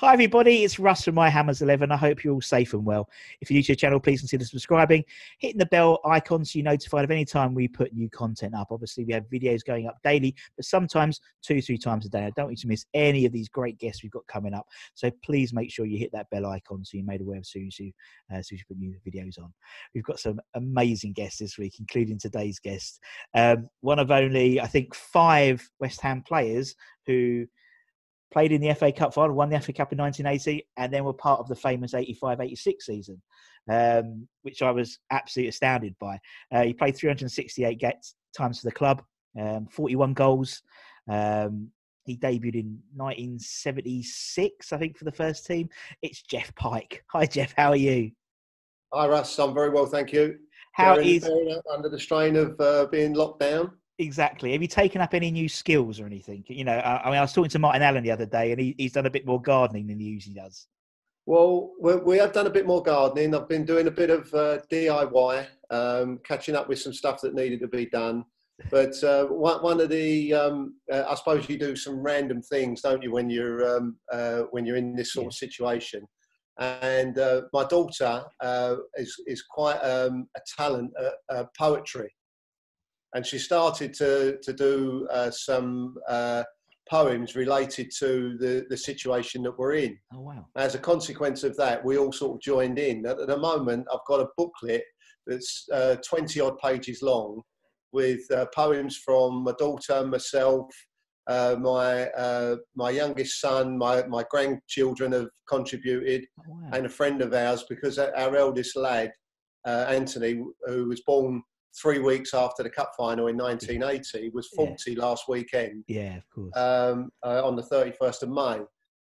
Hi, everybody. It's Russ from My Hammers 11. I hope you're all safe and well. If you're new to the channel, please consider subscribing, hitting the bell icon so you're notified of any time we put new content up. Obviously, we have videos going up daily, but sometimes two, three times a day. I don't want you to miss any of these great guests we've got coming up. So please make sure you hit that bell icon so you're made aware as soon as you, uh, as soon as you put new videos on. We've got some amazing guests this week, including today's guest. Um, one of only, I think, five West Ham players who played in the FA Cup final, won the FA Cup in 1980, and then were part of the famous 85 86 season, um, which I was absolutely astounded by. Uh, he played 368 gets, times for the club, um, 41 goals. Um, he debuted in 1976, I think, for the first team. It's Geoff Pike. Hi, Geoff. How are you? Hi, Russ. I'm very well, thank you. How is under the strain of uh, being locked down? Exactly? Have you taken up any new skills or anything? You know, I, I mean, I was talking to Martin Allen the other day, and he, he's done a bit more gardening than he usually does. Well, we, we have done a bit more gardening. I've been doing a bit of uh, DIY, um, catching up with some stuff that needed to be done. But uh, one, one of the, um, uh, I suppose you do some random things, don't you, when you're um, uh, when you're in this sort of situation. And uh, my daughter uh, is is quite um, a talent at uh, poetry, and she started to to do uh, some uh, poems related to the the situation that we're in. Oh wow! As a consequence of that, we all sort of joined in. At the moment, I've got a booklet that's uh, 20 odd pages long with uh, poems from my daughter, myself, uh, my uh, my youngest son, my, my grandchildren have contributed, Oh, wow. and a friend of ours because our our eldest lad, uh, Anthony, who was born three weeks after the cup final in 1980, was Yeah. 40 last weekend yeah, of course. um, uh, on the 31st of May.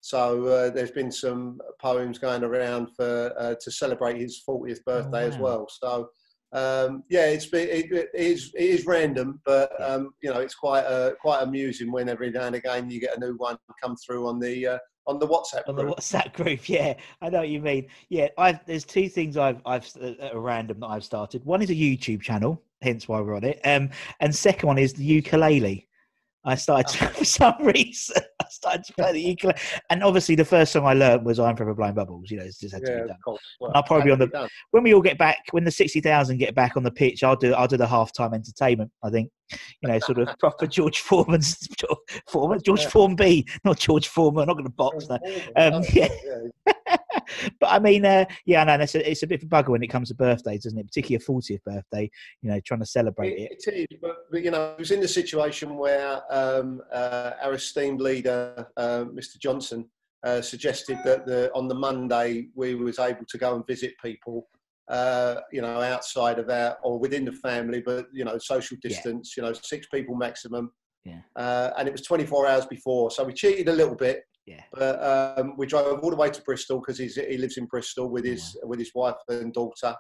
So uh, there's been some poems going around for uh, to celebrate his 40th birthday as wow. well. So um, yeah, it's been, it, it is it is random, but um, you know it's quite uh, quite amusing when every now and again you get a new one come through on the uh, on the WhatsApp on the. WhatsApp group. Yeah, I know what you mean. Yeah, I've there's two things I've I've uh, at random that I've started. One is a YouTube channel, hence why we're on it. Um, and second one is the ukulele. I started to, for some reason. I started to play the ukulele, and obviously the first song I learned was "I'm Forever Blowing Bubbles." You know, it's just had to Yeah, be done. Well, I'll probably be on to done. When we all get back, when the sixty thousand get back on the pitch, I'll do I'll do the halftime entertainment. I think, you know, sort of proper George Foreman's Foreman, George Yeah. Formby, not George Foreman. I'm not going to box that. Um, Oh, yeah. yeah. but I mean, uh, yeah, I know it's a, it's a bit of a bugger when it comes to birthdays, isn't it? Particularly a 40th birthday, you know, trying to celebrate it. It, it is, but, but you know, it was in the situation where um, uh, our esteemed leader, uh, Mr. Johnson, uh, suggested that the, on the Monday we was able to go and visit people, uh, you know, outside of our or within the family, but you know, social Yeah. distance, you know, six people maximum. Yeah. Uh, and it was 24 hours before, so we cheated a little bit. Yeah. But um, we drove all the way to Bristol because he lives in Bristol with his with his wife and daughter.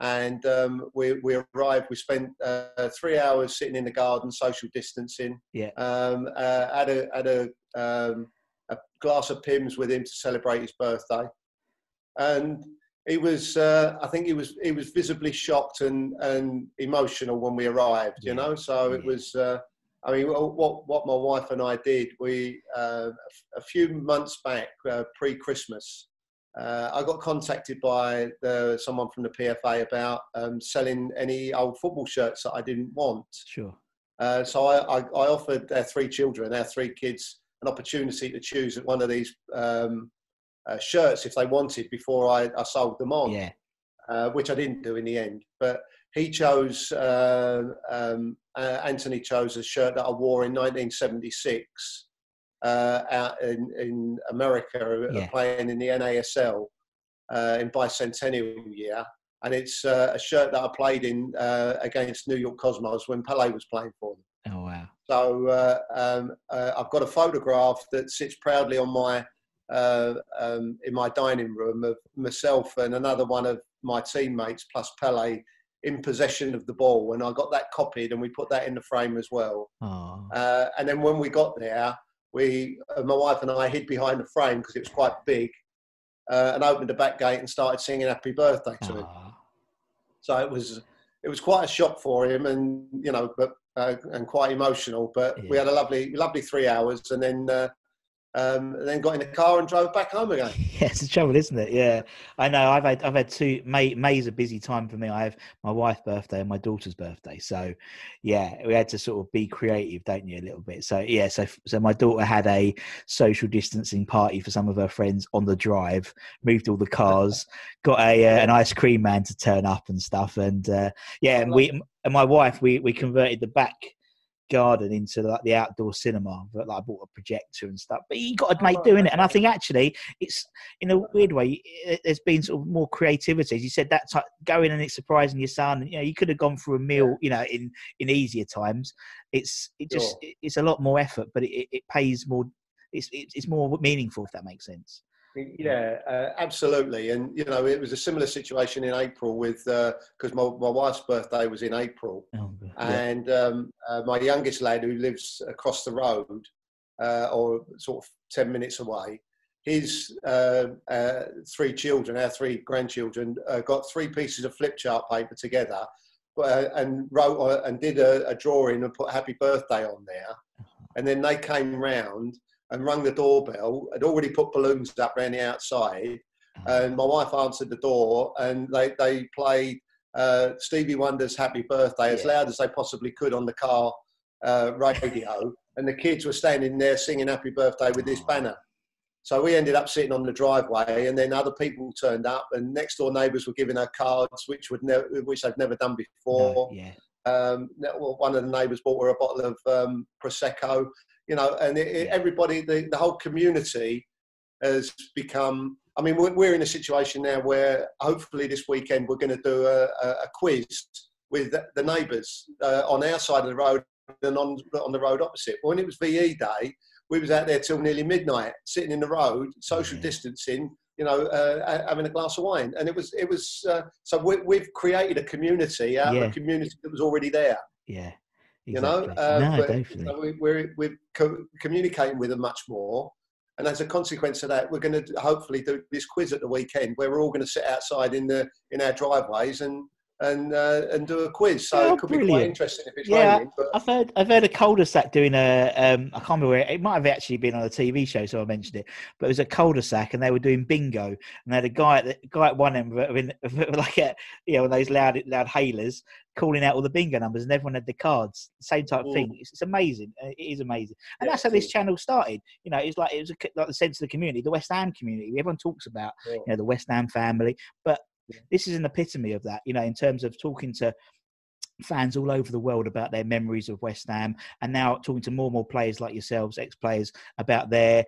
And um, we, we arrived. We spent uh, three hours sitting in the garden, social distancing. Yeah. Um, uh, had a had a, um, a glass of Pimm's with him to celebrate his birthday, and he was. Uh, I think he was. He was visibly shocked and and emotional when we arrived. You Yeah. know, so it was. I mean, what what my wife and I did, we uh, a few months back, uh, pre-Christmas, uh, I got contacted by the, someone from the PFA about um, selling any old football shirts that I didn't want. Sure. Uh, so I, I, I offered our three children, our three kids, an opportunity to choose one of these um, uh, shirts if they wanted before I, I sold them on Yeah. uh, which I didn't do in the end. But he chose, uh, um, uh, Anthony chose a shirt that I wore in 1976 uh, out in, in America, uh, Yeah. playing in the NASL uh, in bicentennial year. And it's uh, a shirt that I played in uh, against New York Cosmos when Pele was playing for them. Oh wow. So uh, um, uh, I've got a photograph that sits proudly on my uh, um, in my dining room of myself and another one of my teammates plus Pele in possession of the ball, and I got that copied and we put that in the frame as well. Uh, and then when we got there, we uh, my wife and I hid behind the frame because it was quite big, uh, and opened the back gate and started singing "Happy Birthday" to him. Oh. So it was it was quite a shock for him, and you know, but uh, and quite emotional. But we had a lovely, lovely three hours, and then uh, um, and then got in the car and drove back home again. Yeah, it's the trouble, isn't it? Yeah, I know. I've had I've had two. May May's a busy time for me. I have my wife's birthday and my daughter's birthday, so yeah, we had to sort of be creative, don't you, a little bit. So yeah, so so my daughter had a social distancing party for some of her friends on the drive. Moved all the cars, got a uh, an ice cream man to turn up and stuff, and uh, yeah, and we and my wife we we converted the back garden into like the outdoor cinema but like I bought a projector and stuff but you got to make Oh, doing it and I think actually it's in a weird way it- there's been sort of more creativity. As you said that type, going and it's surprising your son you know you could have gone for a meal you know in in easier times. It's it just Sure. it's a lot more effort but it, it, it pays more it's it's more meaningful if that makes sense Yeah, uh, absolutely. And you know, it was a similar situation in April with because my, my wife's birthday was in April, oh, yeah. and um, uh, my youngest lad who lives across the road uh, or sort of 10 minutes away his uh, uh, three children our three grandchildren uh, got three pieces of flip chart paper together uh, and wrote and did a, a drawing and put happy birthday on there and then they came round and rung the doorbell had already put balloons up around the outside and my wife answered the door and they, they played uh, Stevie Wonder's Happy Birthday as loud as they possibly could on the car uh, radio. and the kids were standing there singing Happy Birthday with this Oh. banner. So we ended up sitting on the driveway, and then other people turned up, and next door neighbours were giving her cards, which would never, which they've never done before. No, yeah Um, one of the neighbours bought her a bottle of um, prosecco, you know, and it, it- everybody, the, the whole community has become. I mean, we're, we're in a situation now where hopefully this weekend we're going to do a, a, quiz with the, the neighbours uh, on our side of the road and on on the road opposite. When it was VE day, we was out there till nearly midnight, sitting in the road, social Yeah. distancing, you know, uh, having a glass of wine, and it was it was uh, so we, we've created a community out of Yeah. a community that was already there. yeah You know, uh, no but, definitely. so we, we're we're co- communicating with them much more, and as a consequence of that, we're going to hopefully do this quiz at the weekend where we're all going to sit outside in the in our driveways and and uh, and do a quiz. So Oh, it could be quite interesting if it's Yeah, raining. But I've heard I've heard a cul-de-sac doing a um I can't remember where it might have actually been on a TV show, so I mentioned it. But it was a cul-de-sac, and they were doing bingo, and they had a guy at the guy at one end of it, like a, you know those loud loud hailers calling out all the bingo numbers, and everyone had the cards. Same type of thing. It's, it's amazing. Uh, It is amazing, and Yeah, that's how this channel started. You know, it's like it was a, like the sense of the community, the West Ham community. Everyone talks about Yeah. you know the West Ham family, but Yeah. this is an epitome of that. You know, in terms of talking to fans all over the world about their memories of West Ham, and now talking to more and more players like yourselves, ex-players, about their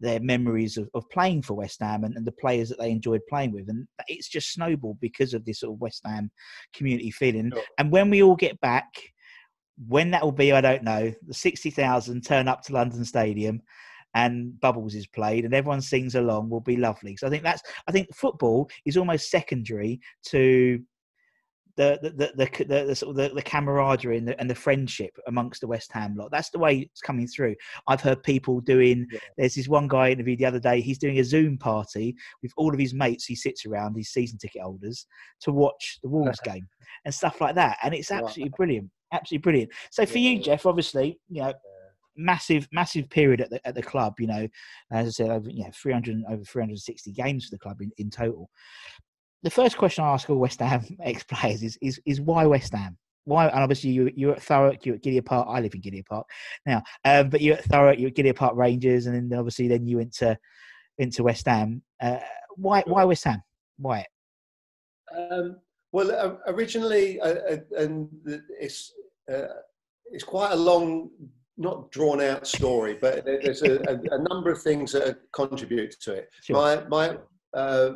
their memories of, of playing for West Ham and, and the players that they enjoyed playing with, and it's just snowballed because of this sort of West Ham community feeling. Sure. And when we all get back, when that will be, I don't know. The sixty thousand turn up to London Stadium. And Bubbles is played, and everyone sings along. Will be lovely. So I think that's. I think football is almost secondary to the the the, the, the, the sort of the, camaraderie and the, and the friendship amongst the West Ham lot. That's the way it's coming through. I've heard people doing. Yeah. There's this one guy I interviewed the other day. He's doing a Zoom party with all of his mates he sits around, his season ticket holders, to watch the Wolves game and stuff like that. And it's absolutely brilliant. Absolutely brilliant. So for you, Yeah. Geoff, obviously, you know, massive, massive period at the at the club. You know, as I said, over you know, 300 over 360 games for the club in, in total. The first question I ask all West Ham ex players is, is is why West Ham? Why? And obviously, you you're at Thurrock, you're at Gidea Park. I live in Gidea Park now, um, but you're at Thurrock, you're at Gidea Park Rangers, and then obviously then you went to into West Ham. Uh, why why West Ham? Why? Um, well, uh, originally, uh, uh, and it's uh, it's quite a long, not drawn out story, but there's a, a, a number of things that contribute to it. Sure. My my uh,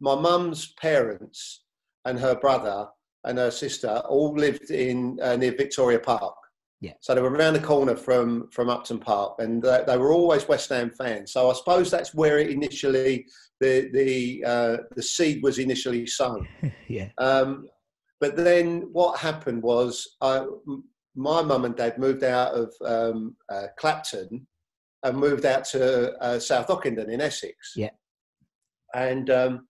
my mum's parents and her brother and her sister all lived in uh, near Victoria Park. Yeah. So they were around the corner from from Upton Park, and they, they were always West Ham fans. So I suppose that's where it initially the the uh, the seed was initially sown. yeah. Um, but then what happened was I, my mum and dad moved out of um, uh, Clapton and moved out to uh, South Ockendon in Essex. Yeah. And um,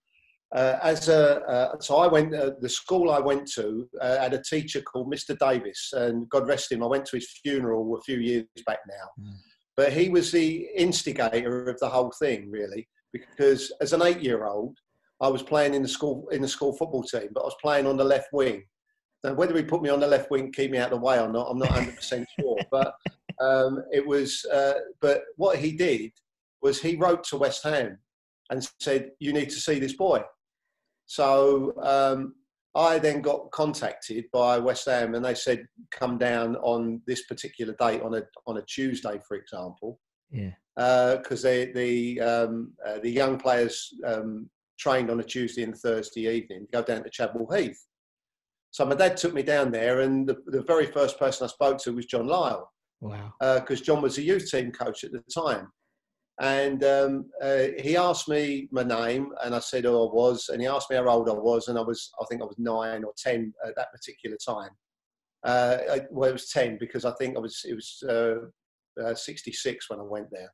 uh, as a uh, so I went uh, the school I went to uh, had a teacher called Mr. Davis, and God rest him. I went to his funeral a few years back now, mm. but he was the instigator of the whole thing, really, because as an eight-year-old, I was playing in the school in the school football team, but I was playing on the left wing. Now, whether he put me on the left wing, keep me out of the way or not, I'm not 100 percent sure. But um, it was. Uh, but what he did was he wrote to West Ham and said, "You need to see this boy." So um, I then got contacted by West Ham, and they said, "Come down on this particular date on a on a Tuesday, for example." Yeah. Because uh, the um, uh, the young players um, trained on a Tuesday and Thursday evening, go down to Chadwell Heath. So my dad took me down there, and the, the very first person I spoke to was John Lyall. Wow. Because uh, John was a youth team coach at the time. And um, uh, he asked me my name, and I said who I was. And he asked me how old I was, and I was, I think I was nine or ten at that particular time. Uh, I, well, it was ten because I think I was, it was uh, uh, 66 when I went there.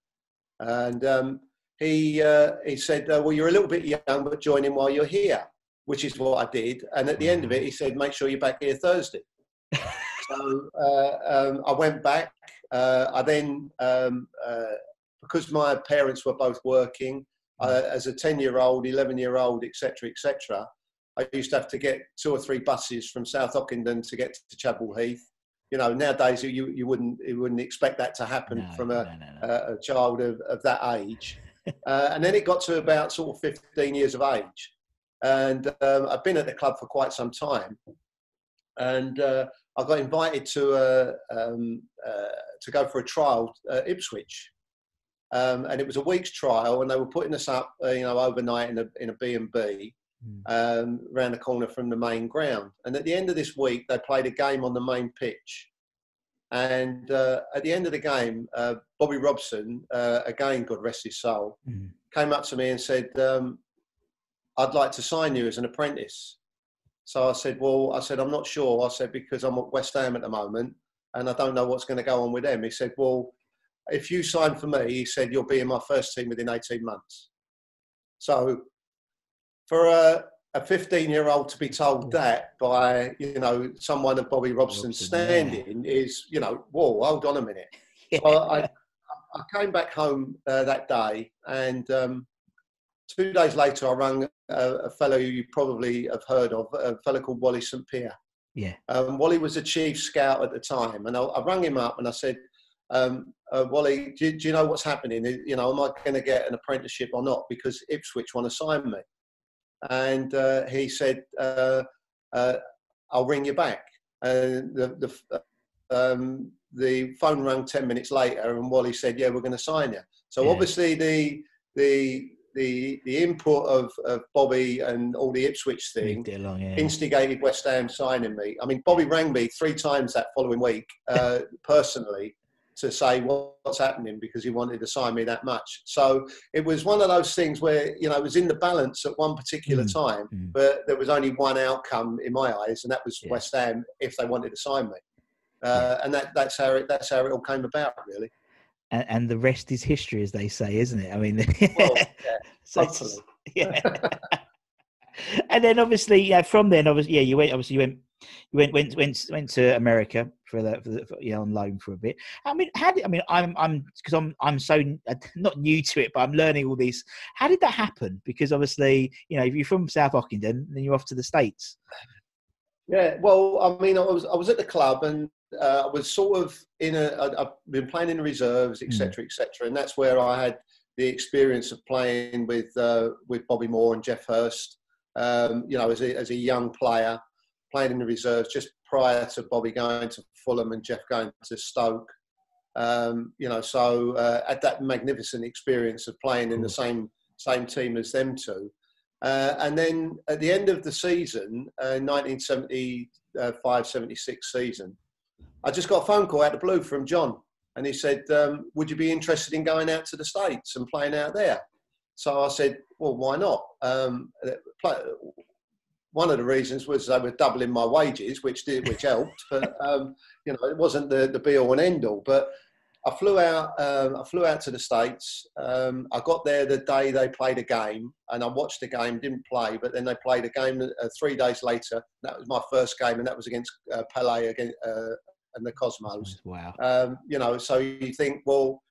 And um, he uh, he said, uh, "Well, you're a little bit young, but join in while you're here," which is what I did. And at the end of it, he said, "Make sure you're back here Thursday." so uh, um, I went back. Uh, I then, um, uh, because my parents were both working, uh, as a ten-year-old, eleven-year-old, etc., etc., I used to have to get two or three buses from South Ockendon to get to Chadwell Heath you know nowadays you you wouldn't you wouldn't expect that to happen no, from a, no, no, a, a, child of, of that age uh, and then it got to about sort of 15 years of age. And um, I've been at the club for quite some time. And uh, I got invited to, uh, um, uh, to go for a trial at Ipswich. Um, and it was a week's trial, and they were putting us up, uh, you know, overnight in a in a B and B, hmm. um, around the corner from the main ground. And at the end of this week, they played a game on the main pitch, and uh, at the end of the game, uh, Bobby Robson, uh, again, God rest his soul, mm. came up to me and said, um, I'd like to sign you as an apprentice. So I said, Well, I said, I'm not sure. I said, Because I'm at West Ham at the moment and I don't know what's going to go on with them. He said, Well, if you sign for me, he said, You'll be in my first team within 18 months. So for a, a 15 year old to be told that by you know someone of Bobby Robson's standing yeah. is you know whoa hold on a minute. Yeah. Well, I I came back home uh, that day and um, two days later I rang a, a, fellow you probably have heard of a fellow called Wally St Pier. Yeah. Um, Wally was a chief scout at the time and I, I rang him up and I said. Um, uh, Wally, do, do, you know what's happening? You know, am I going to get an apprenticeship or not? Because Ipswich want to sign me and uh, he said, uh, uh, "I'll ring you back." And the the, um, the phone rang ten minutes later, and Wally said, "Yeah, we're going to sign you." So yeah. obviously the the the the input of, of Bobby and all the Ipswich thing along, yeah. instigated West Ham signing me. I mean, Bobby rang me three times that following week uh, personally to say what's happening because he wanted to sign me that much. So it was one of those things where you know it was in the balance at one particular mm. time, mm. but there was only one outcome in my eyes, and that was yeah. West Ham if they wanted to sign me. Uh, and that, that's how it that's how it all came about, really. And, and the rest is history, as they say, isn't it? I mean, well, yeah, so yeah. and then obviously, yeah, from then, obviously, yeah, you went. Obviously, you went you went went went went to America for the, for the for, know, on loan for a bit. I mean, how did I mean? I'm I'm because I'm I'm so uh, not new to it, but I'm learning all these. How did that happen? Because obviously, you know, if you're from South Ockendon, then you're off to the states. Yeah, well, I mean, I was I was at the club and uh, I was sort of in a. I've been playing in the reserves, etc., mm. etc., and that's where I had the experience of playing with uh, with Bobby Moore and Geoff Hurst. Um, you know, as a as a young player, playing in the reserves just prior to Bobby going to Fulham and Jeff going to Stoke. Um, you know, so uh, had that magnificent experience of playing in the same same team as them two. Uh, and then at the end of the season, uh, 1975-76 season, I just got a phone call out of the blue from John, and he said, um, "Would you be interested in going out to the states and playing out there?" So I said, "Well, why not?" Um, one of the reasons was they were doubling my wages, which did, which helped. But um, you know, it wasn't the, the be all and end all. But I flew out. Um, I flew out to the states. Um, I got there the day they played a game, and I watched the game. Didn't play, but then they played a game uh, three days later. That was my first game, and that was against uh, Pele against uh, and the Cosmos. Wow. Um, you know, so you think, well,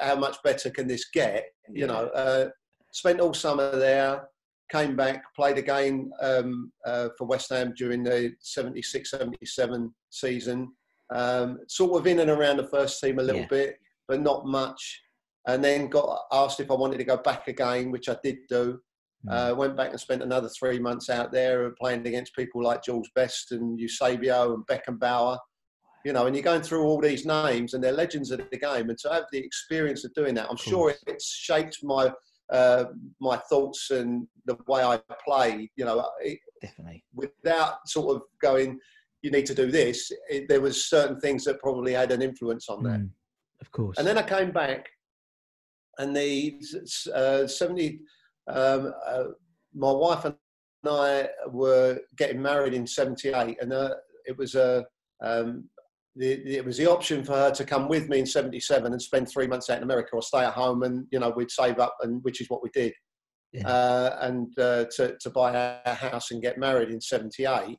how much better can this get? You know, uh, spent all summer there. Came back, played a game um, uh, for West Ham during the 76-77 season um, sort of in and around the first team a little yeah. bit, but not much. And then got asked if I wanted to go back again, which I did do. Mm. Uh, went back and spent another three months out there playing against people like George Best and Eusebio and Beckenbauer. You know, and you're going through all these names and they're legends of the game. And to have the experience of doing that, I'm sure it's shaped my uh, my thoughts and the way I play. You know, it, definitely without sort of going you need to do this. It, there was certain things that probably had an influence on that. Mm, of course. And then I came back, and the uh, seventy. Um, uh, my wife and I were getting married in '78, and uh, it was a. Um, the, it was the option for her to come with me in '77 and spend three months out in America, or stay at home, and you know we'd save up, and which is what we did, yeah. Uh, and uh, to to buy a house and get married in '78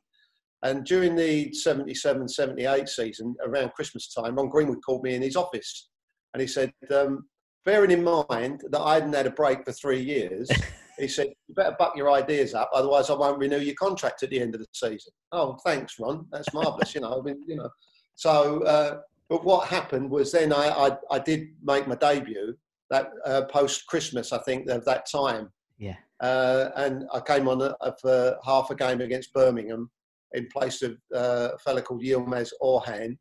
and during the 77 78 season, around Christmas time, Ron Greenwood called me in his office and he said, um, bearing in mind that I hadn't had a break for three years, he said, you better buck your ideas up, otherwise I won't renew your contract at the end of the season. Oh, thanks, Ron. That's marvellous. you know, I mean, you know. So, uh, but what happened was then I, I, I did make my debut that uh, post Christmas, I think, of that time. Yeah. Uh, and I came on a, for half a game against Birmingham in place of uh, a fellow called Yilmaz Orhan,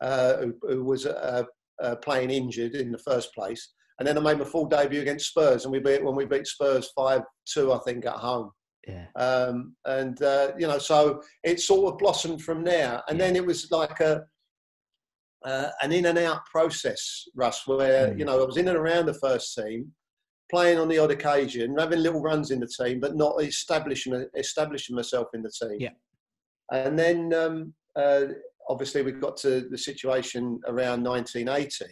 uh, who, who, was uh, uh, playing injured in the first place. And then I made my full debut against Spurs, and we beat when we beat Spurs five two, I think, at home. Yeah. Um, and uh, you know, so it sort of blossomed from there, and yeah. then it was like a uh, an in and out process, Russ, where mm. you know I was in and around the first team, playing on the odd occasion, having little runs in the team, but not establishing establishing myself in the team. Yeah. And then um, uh, obviously we got to the situation around 1980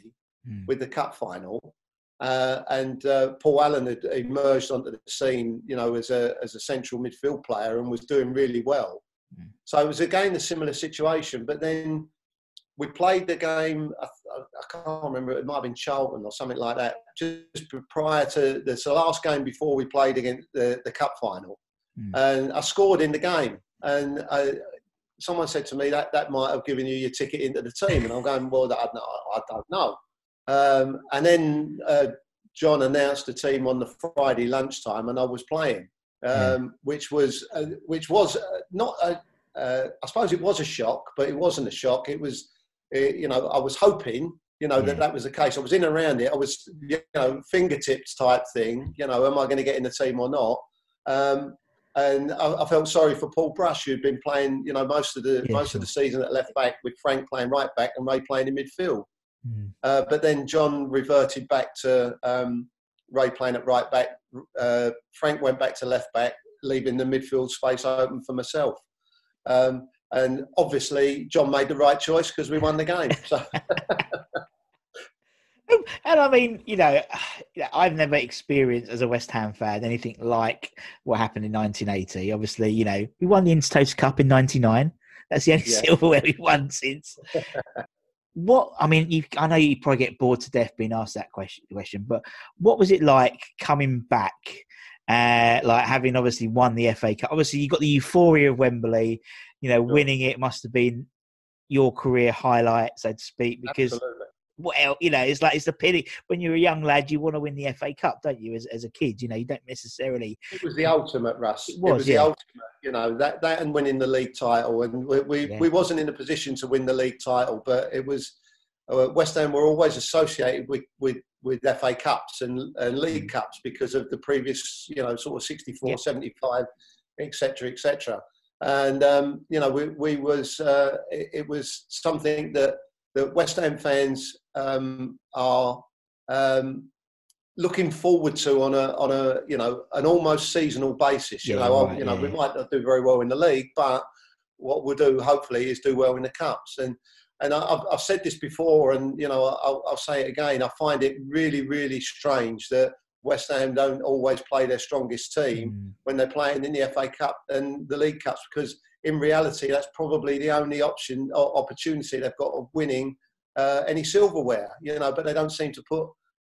mm. with the cup final. Uh, and uh, Paul Allen had emerged onto the scene, you know, as a as a central midfield player and was doing really well. Mm. So it was again a similar situation. But then we played the game. I, I, can't remember. It might have been Charlton or something like that. Just prior to this, the last game before we played against the, the cup final, mm. and I scored in the game and I, someone said to me that that might have given you your ticket into the team, and I'm going, well, I, I don't know. Um, and then uh, John announced the team on the Friday lunchtime, and I was playing, um, yeah. which was uh, which was uh, not a, uh, I suppose it was a shock, but it wasn't a shock. It was, uh, you know, I was hoping, you know, that that was the case. I was in around it. I was, you know, fingertips type thing. You know, am I going to get in the team or not? Um, and I, I, felt sorry for Paul Brush, who'd been playing, you know, most of the yeah, most sure. of the season at left back, with Frank playing right back and Ray playing in midfield. Mm. Uh, but then John reverted back to um, Ray playing at right back. Uh, Frank went back to left back, leaving the midfield space open for myself. Um, and obviously, John made the right choice because we won the game. So. and I mean, you know, I've never experienced as a West Ham fan anything like what happened in 1980. Obviously, you know, we won the Intertoto Cup in '99. That's the only yeah. silverware we've won since. what I mean, you, I know you probably get bored to death being asked that question, question but what was it like coming back? Uh, like having obviously won the FA Cup. Obviously, you got the euphoria of Wembley. You know, winning it must have been your career highlight, so to speak, because Absolutely well, you know, it's like it's a pity when you're a young lad, you want to win the FA Cup, don't you? As, as a kid, you know, you don't necessarily. It was the ultimate, Russ. It was, it was yeah. the ultimate. You know that that and winning the league title, and we we, yeah. we wasn't in a position to win the league title, but it was. Uh, West Ham were always associated with, with, with FA Cups and, and League mm. Cups because of the previous, you know, sort of 64, yeah. 75, etc., etc. And um, you know, we, we was uh, it, it was something that that West Ham fans um, are um, looking forward to on a on a you know an almost seasonal basis. You yeah, know, right, you know, yeah. we might not do very well in the league, but what we'll do hopefully is do well in the cups. And and I, have I've said this before, and you know, I'll, I'll say it again. I find it really, really strange that West Ham don't always play their strongest team mm. when they're playing in the FA Cup and the League Cups because in reality that's probably the only option or opportunity they've got of winning uh, any silverware. You know, but they don't seem to put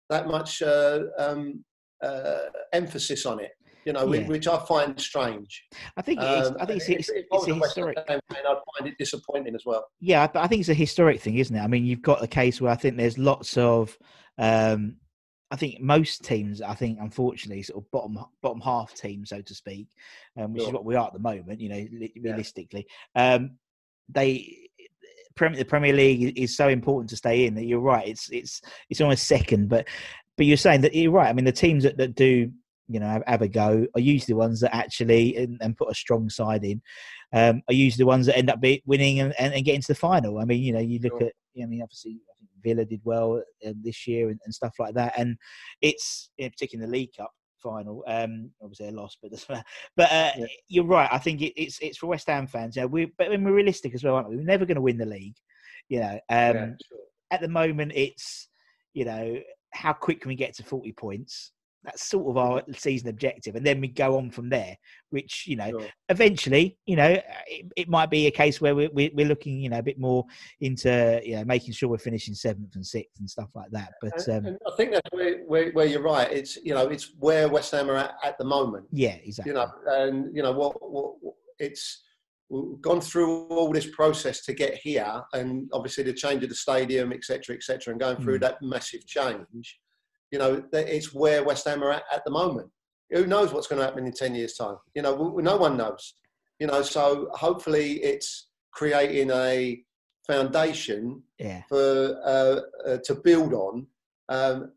that much uh, um, uh, emphasis on it you know, yeah. which I find strange. I think it's, um, I think it's, it's, it's a historic. I'd find it disappointing as well. Yeah, but I think it's a historic thing, isn't it? I mean, you've got a case where I think there's lots of. Um, I think most teams, I think, unfortunately, sort of bottom bottom half team, so to speak, um, which sure. is what we are at the moment. You know, realistically, yeah. um, they the Premier League is so important to stay in that you're right. It's it's it's almost second, but but you're saying that you're right. I mean, the teams that, that do you know have, have a go are usually the ones that actually and, and put a strong side in um, are usually the ones that end up be, winning and, and, and getting to the final. I mean, you know, you look sure. at I mean, obviously I Villa did well um, this year and, and, stuff like that, and it's in particular in the League Cup final. Um, obviously a loss, but but uh, yeah. you're right. I think it, it's it's for West Ham fans. Yeah, we but we're realistic as well, aren't we? We're never going to win the league. You know, um, yeah, sure. at the moment it's you know how quick can we get to 40 points that's sort of our season objective, and then we go on from there. Which you know, sure. eventually, you know, it, it, might be a case where we're, we're looking, you know, a bit more into you know making sure we're finishing seventh and sixth and stuff like that. But and, um, and I think that's where, where, where, you're right. It's you know, it's where West Ham are at at the moment. Yeah, exactly. You know, and you know what, what it's we've gone through all this process to get here, and obviously the change of the stadium, etc., etc., and going through mm. that massive change you know, it's where West Ham are at at the moment. Who knows what's going to happen in 10 years' time? You know, no one knows. You know, so hopefully it's creating a foundation yeah. for uh, uh, to build on. Um,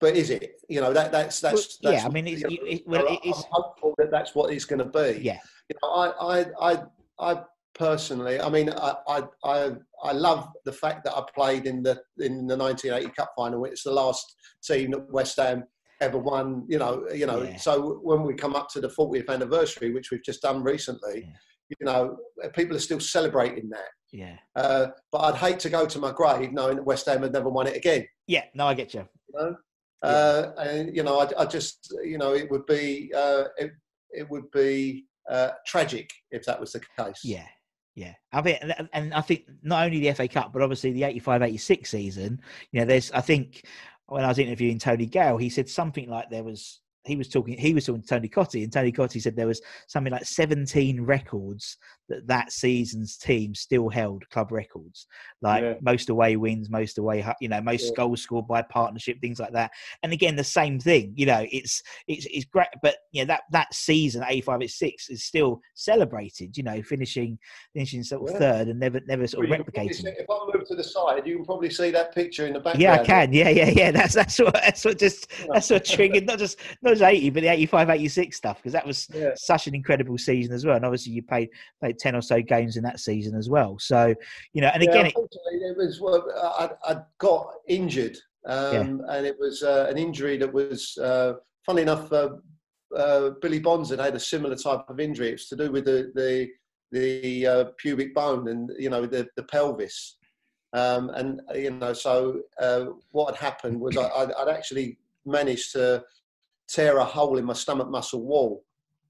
but is it? You know, that that's that's, well, that's yeah. I mean, it's, you know, it, well, it's, I'm hopeful that that's what it's going to be. Yeah. You know, I I I I personally, I mean, I, I, I, I, love the fact that I played in the in the 1980 Cup final. It's the last team that West Ham ever won. You know, you know. Yeah. So when we come up to the 40th anniversary, which we've just done recently, yeah. you know, people are still celebrating that. Yeah. Uh, but I'd hate to go to my grave knowing that West Ham had never won it again. Yeah. No, I get you. You know, yeah. uh, and you know, I, I, just, you know, it would be, uh, it, it would be uh, tragic if that was the case. Yeah. Yeah, I mean, and I think not only the FA Cup, but obviously the 85-86 season. You know, there's I think when I was interviewing Tony Gale, he said something like there was he was talking he was talking to Tony Cottee and Tony Cottee said there was something like 17 records that that season's team still held club records like yeah. most away wins most away you know most yeah. goals scored by partnership things like that and again the same thing you know it's it's, it's great but you know that that season 85 at 6 is still celebrated you know finishing finishing sort of yeah. third and never never sort well, of replicating see, if I move to the side you can probably see that picture in the background yeah I can yeah yeah yeah that's that's what that's what just that's what triggered not just not just 80 but the 85 86 stuff because that was such an incredible season as well and obviously you played played 10 or so games in that season as well. So, you know, and again, it, it, was well, I, I got injured, um, yeah. and it was uh, an injury that was, uh, funny enough, uh, uh, Billy Bonds had had a similar type of injury. It's to do with the the the uh, pubic bone and you know the the pelvis. Um, and you know, so uh, what had happened was I, I'd actually managed to tear a hole in my stomach muscle wall,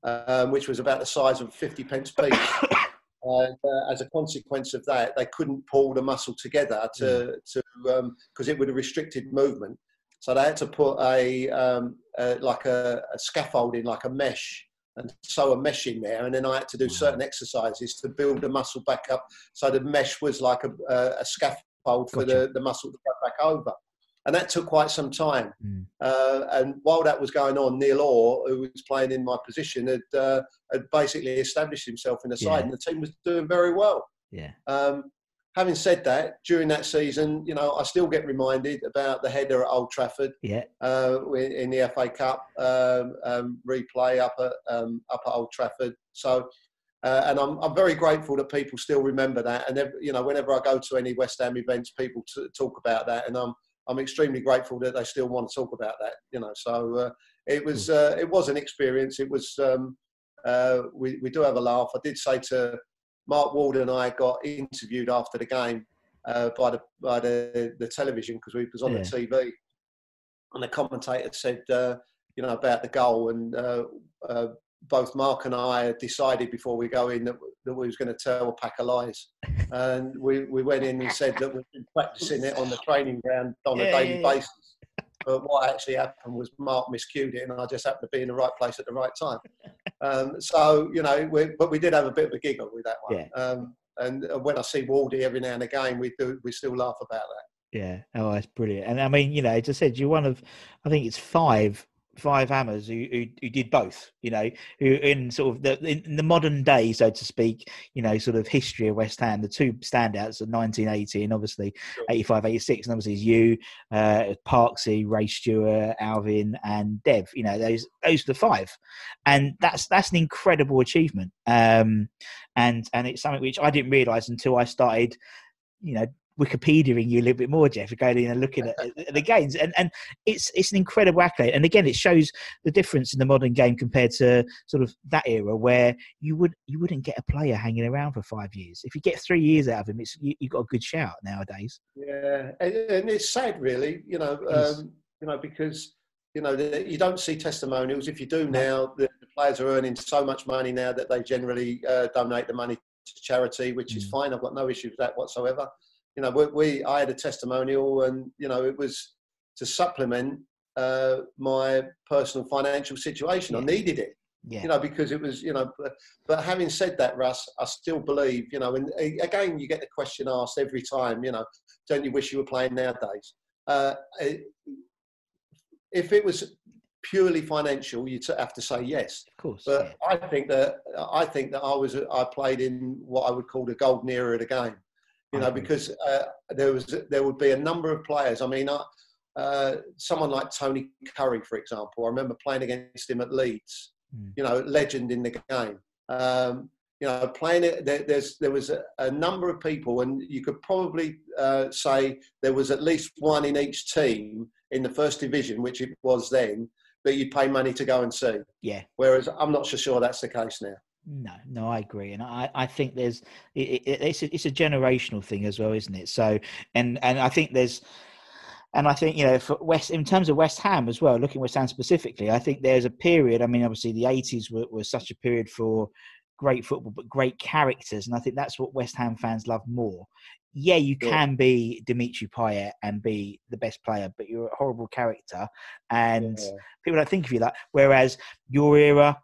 um, which was about the size of a 50 pence piece. and uh, as a consequence of that, they couldn't pull the muscle together to mm. to because um, it would have restricted movement. So they had to put a, um, a like a, a, scaffolding, like a mesh, and sew a mesh in there. And then I had to do certain exercises to build the muscle back up. So the mesh was like a, a scaffold for gotcha. the, the muscle to go back over and that took quite some time. Mm. Uh, and while that was going on, Neil Orr, who was playing in my position, had, uh, had basically established himself in the side, yeah. and the team was doing very well. Yeah. Um, having said that, during that season, you know, I still get reminded about the header at Old Trafford. Yeah. Uh, in the FA Cup um, um, replay up at um, up at Old Trafford. So. Uh, and I'm, I'm very grateful that people still remember that. And you know, whenever I go to any West Ham events, people t- talk about that, and I'm I'm extremely grateful that they still want to talk about that. You know, so uh, it was uh, it was an experience. It was um, uh, we we do have a laugh. I did say to Mark Ward and I got interviewed after the game uh, by the by the, the television because we was on Yeah. the TV, and the commentator said, uh, you know, about the goal, and uh, uh, both Mark and I decided before we go in that, that we was going to tell a pack of lies, and we, we went in and said that we've been practicing it on the training ground on Yeah, a daily yeah, yeah. basis. But what actually happened was Mark miscued it, and I just happened to be in the right place at the right time. Um, so you know, we, but we did have a bit of a giggle with that one. Um, and uh, when I see Waldy every now and again, we do we still laugh about that. Yeah. Oh, that's brilliant. And I mean, you know, as I said, you're one of, I think it's five, five hammers who, who, who did both. You know, who in sort of the in, the modern day, so to speak, you know, sort of history of West Ham. The two standouts are 1980 and obviously 85, 86, and obviously you, uh, Parksy, Ray Stewart, Alvin, and Dev. You know, those those are the five, and that's that's an incredible achievement. Um, and and it's something which I didn't realise until I started, you know, Wikipediaing you a little bit more, Geoff, going in and looking at, at the games, and and it's it's an incredible accolade. And again, it shows the difference in the modern game compared to sort of that era where you would you wouldn't get a player hanging around for five years. If you get three years out of him, it's you, you've got a good shout nowadays. Yeah, and, and it's sad, really. You know, um, you know because you know the, you don't see testimonials. If you do now, the, the players are earning so much money now that they generally uh, donate the money to charity, which is Mm. fine. I've got no issue with that whatsoever. You know, we, we I had a testimonial, and you know it was to supplement uh, my personal financial situation. I needed it Yeah, you know, because it was, you know, but, but having said that, Russ, I still believe, you know, and again, you get the question asked every time, you know, don't you wish you were playing nowadays? Uh, it- if it was purely financial, you'd have to say yes. of course. But yeah. I think that I think that I was I played in what I would call the golden era of the game. You know, because uh, there was there would be a number of players. I mean, uh, someone like Tony Currie, for example. I remember playing against him at Leeds. Mm. You know, legend in the game. Um, you know, playing it. There, there's there was a, a number of people, and you could probably uh, say there was at least one in each team in the first division, which it was then, that you'd pay money to go and see. yeah. Whereas I'm not so sure that's the case now. No, no, I agree, and I, I think there's it, it, it's a, it's a generational thing as well, isn't it? So, and and I think there's, and I think you know, for West in terms of West Ham as well, looking at West Ham specifically, I think there's a period. I mean, obviously the '80s were, were such a period for great football, but great characters, and I think that's what West Ham fans love more. Yeah, you Sure. can be Dimitri Payet and be the best player, but you're a horrible character, and Yeah. people don't think of you that. Whereas your era,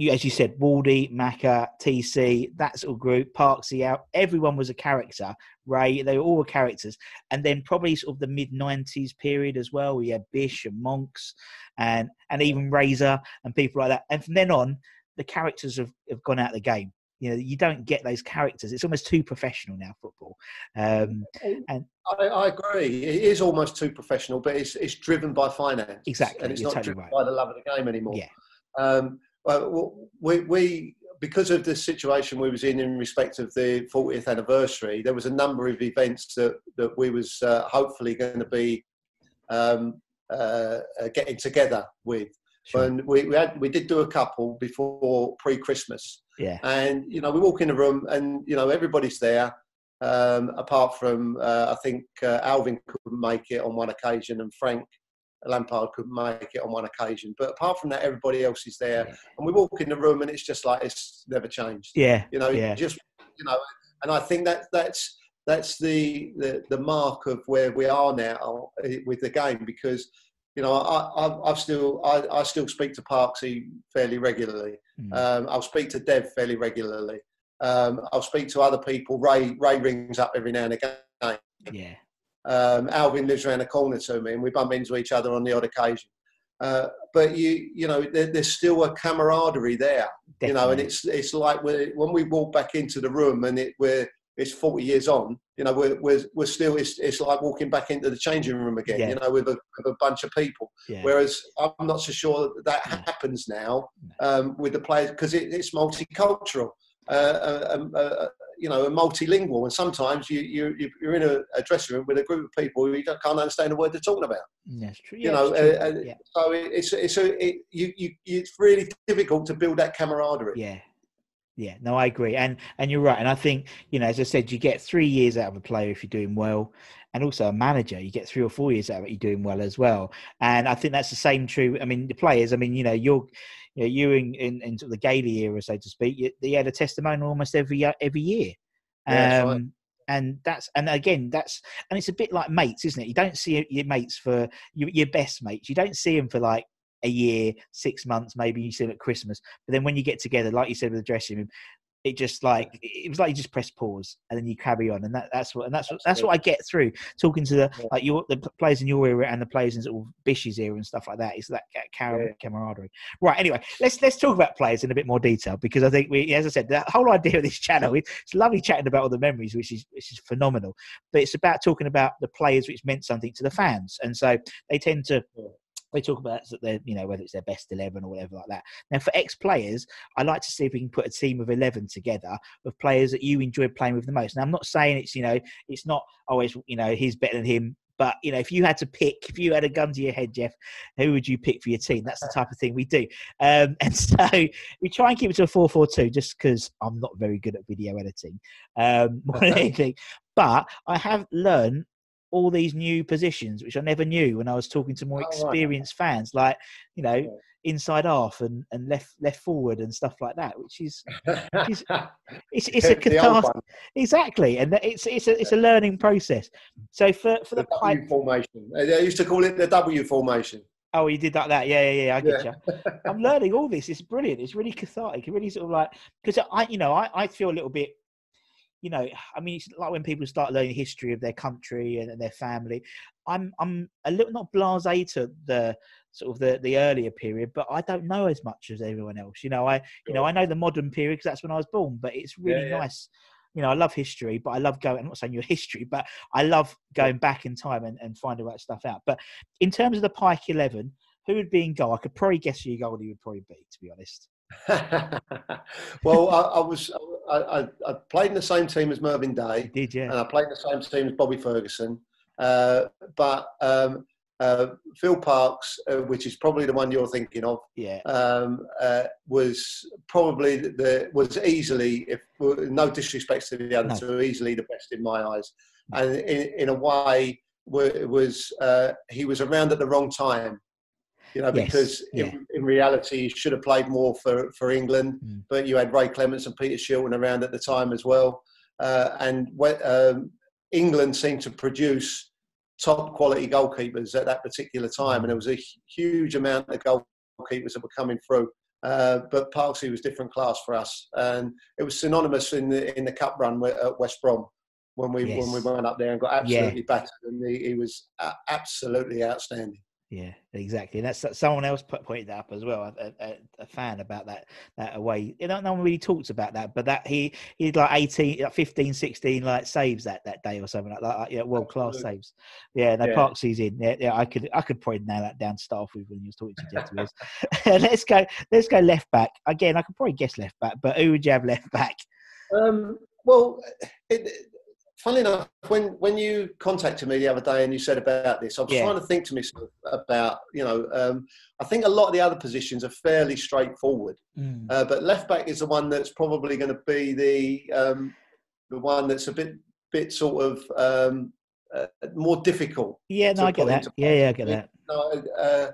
you as you said, Waldy, Macca, TC, that sort of group, Parksy out, everyone was a character. Ray, they were all characters. And then probably sort of the mid '90s period as well. We had Bish and Monks, and and even Razor and people like that. And from then on, the characters have, have gone out of the game. You know, you don't get those characters. It's almost too professional now, football. Um, And- I, I agree. It is almost too professional, but it's it's driven by finance. Exactly, and it's you're not totally driven right. by the love of the game anymore. yeah, Um, well, we, we because of the situation we was in in respect of the 40th anniversary, there was a number of events that that we was uh, hopefully going to be um, uh, uh, getting together with. sure. And we, we had we did do a couple before pre-Christmas, yeah, and you know we walk in the room and you know everybody's there um, apart from uh, I think uh, Alvin couldn't make it on one occasion and Frank Lampard couldn't make it on one occasion but apart from that everybody else is there and we walk in the room and it's just like it's never changed yeah, you know yeah. just you know and I think that that's that's the, the the mark of where we are now eh, with the game because you know I, I I've still I, I still speak to Parksy fairly regularly Mm. um, I'll speak to Dev fairly regularly. Um, I'll speak to other people. Ray Ray rings up every now and again. yeah, Um, Alvin lives around the corner to me, and we bump into each other on the odd occasion. Uh, but you you know there, there's still a camaraderie there. You know, and it's it's like when we walk back into the room and it we're it's 40 years on. You know, we're we're, we're still it's, it's like walking back into the changing room again. Yeah. You know, with a, with a bunch of people. yeah. Whereas I'm not so sure that, that No. happens now um, with the players because it, it's multicultural, uh, uh, um, uh, you know, and multilingual. And sometimes you, you you're in a, a dressing room with a group of people who you don't, can't understand a word they're talking about. That's true. You yeah, know, uh, uh, yeah. so it, it's it's a, it, you, you it's really difficult to build that camaraderie. Yeah. Yeah, no, I agree, and and you're right, and I think you know, as I said, you get three years out of a player if you're doing well, and also a manager, you get three or four years out of it, you're doing well as well, and I think that's the same true. I mean, the players, I mean, you know, you're, you know, you in in, in the Gailey era, so to speak, you, they had a testimonial almost every every year. Yeah, um, right. and that's and again that's and it's a bit like mates isn't it you don't see your mates for your, your best mates you don't see them for like a year six months maybe you see them at christmas but then when you get together like you said with the dressing room it just like it was like you just press pause and then you carry on and that, that's what and that's what that's what I get through talking to the Yeah. like your the players in your era and the players in sort of Bish's era and stuff like that is that ca- camar- Yeah. camaraderie. Right. Anyway, let's let's talk about players in a bit more detail because I think we, as I said, the whole idea of this channel it's lovely chatting about all the memories, which is which is phenomenal. But it's about talking about the players which meant something to the fans, and so they tend to. They talk about that they're, you know, whether it's their best eleven or whatever like that. Now, for ex-players, I like to see if we can put a team of eleven together of players that you enjoyed playing with the most. Now, I'm not saying it's you know, it's not always you know he's better than him, but you know, if you had to pick, if you had a gun to your head, Geoff, who would you pick for your team? That's the type of thing we do. Um, and so we try and keep it to a four-four-two, just because I'm not very good at video editing um, more than anything. But I have learned all these new positions, which I never knew when I was talking to more Oh, right. experienced fans, like you know, Yeah. inside half and, and left left forward and stuff like that, which is It's- it's it's a The old cathartic one, exactly, and it's it's a it's a learning process. So for for the the formation. They used to call it the W formation. oh, you did like that, yeah, yeah, yeah. I get Yeah. you. I'm learning all this. It's brilliant. It's really cathartic. It really sort of like because I, you know, I, I feel a little bit, you know, I mean, it's like when people start learning history of their country and, and their family. I'm I'm a little not blasé to the sort of the the earlier period, but I don't know as much as everyone else. You know, I you know I know the modern period because that's when I was born, but it's really yeah. nice. You know, I love history, but I love going. I'm not saying your history, but I love going back in time and, and finding that stuff out. But in terms of the Pike Eleven, who would be in goal? I could probably guess who your goalie would probably be, to be honest. well, I, I was I, I, I played in the same team as Mervyn Day, Did you? and I played in the same team as Bobby Ferguson. Uh, but um, uh, Phil Parkes, uh, which is probably the one you're thinking of, Yeah. um, uh, was probably the was easily, if no disrespect to the other No. two, easily the best in my eyes, and in, in a way, was uh, he was around at the wrong time. You know, Yes, because yeah. in, in reality, he should have played more for, for England, Mm. but you had Ray Clemence and Peter Shilton around at the time as well. Uh, and when, um, England seemed to produce top quality goalkeepers at that particular time, and there was a huge amount of goalkeepers that were coming through. Uh, but Parksy was different class for us, and it was synonymous in the in the cup run at West Brom when we when we went up there and got Yeah. absolutely battered, and he, he was absolutely outstanding. Yeah, exactly. And that's someone else put, pointed that up as well. A, a, a fan about that that away. You know, no one really talks about that, but that he he did like 18, like 15, 16 like saves that that day or something like that. Like, yeah, world class saves. Yeah, no, Yeah. Parksy's in. Yeah, yeah, I could I could probably nail that down to start off with when you was talking to Geoff. to be honest. let's go. Let's go left back again. I could probably guess left back, but who would you have left back? Um, well, it, funnily enough, when when you contacted me the other day and you said about this, I was Yeah. trying to think to myself about, you know, um, I think a lot of the other positions are fairly straightforward, Mm. uh, but left back is the one that's probably going to be the um, the one that's a bit bit sort of um, uh, more difficult. Yeah, no, I get that. Yeah, yeah, I get that. No, uh,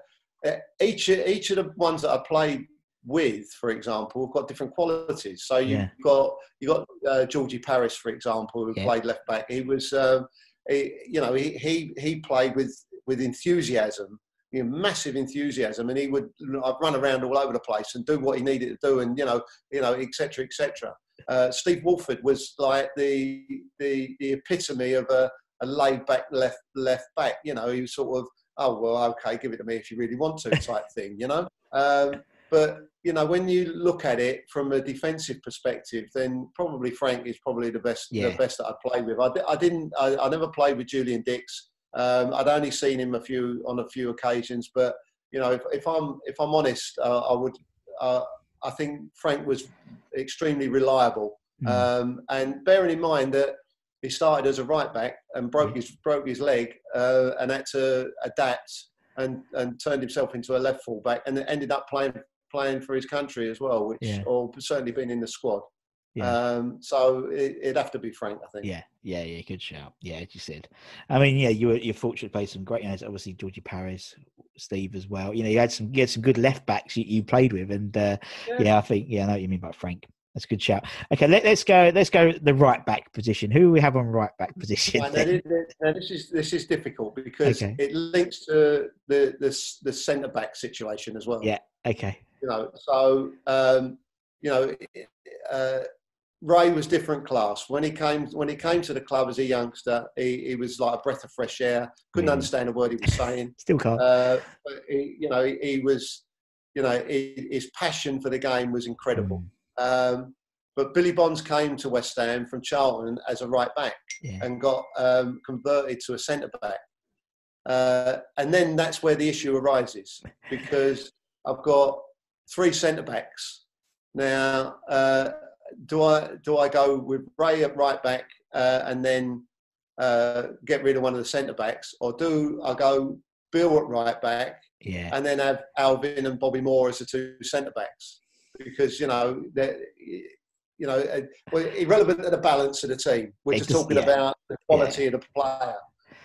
uh, each each of the ones that I played with, for example, have got different qualities. So you've Yeah. got you got uh, Georgie Parris, for example, who Yeah. played left back. He was, um, he, you know, he, he he played with with enthusiasm, you know, massive enthusiasm, and he would I'd run around all over the place and do what he needed to do, and you know, you know, etc. etc. Uh, Steve Walford was like the the the epitome of a, a laid back left left back. You know, he was sort of oh well, okay, give it to me if you really want to, type thing. You know, um, but you know when you look at it from a defensive perspective, then probably Frank is probably the best Yeah. the best that I played with. I, I didn't I, I never played with Julian Dicks. Um, I'd only seen him a few on a few occasions, but you know if, if I'm if I'm honest, uh, I would. Uh, I think Frank was extremely reliable. Mm. Um, and bearing in mind that he started as a right back and broke Yeah. his broke his leg uh, and had to adapt and, and turned himself into a left full back and ended up playing playing for his country as well, which Yeah. or certainly been in the squad. Yeah. Um, so it, it'd have to be Frank, I think. Yeah, yeah, yeah. Good shout. Yeah, as you said. I mean, yeah, you were you're fortunate to play some great guys. Obviously, Georgie Parris, Steve as well. You know, you had some you had some good left backs you, you played with, and uh, yeah. Yeah. I think yeah, I know what you mean by Frank. That's a good shout. Okay, let, us go. Let's go the right back position. Who we have on right back position? Right, now, this, is this is difficult because Okay. it links to the the, the centre back situation as well. Yeah. Okay. You know, so um, you know, uh, Ray was different class when he came when he came to the club as a youngster. He, he was like a breath of fresh air. Couldn't Yeah. understand a word he was saying. Still can't. Uh, but he, you know, he, he was, you know, he, his passion for the game was incredible. Mm, Um, but Billy Bonds came to West Ham from Charlton as a right back yeah. and got um, converted to a centre back. Uh, and then that's where the issue arises because I've got three centre backs. Now, uh, do I do I go with Ray at right back uh, and then uh, get rid of one of the centre backs, or do I go Bill at right back Yeah. and then have Alvin and Bobby Moore as the two centre backs because you know they're you know well, irrelevant to the balance of the team. We're just talking yeah. about the quality of the player.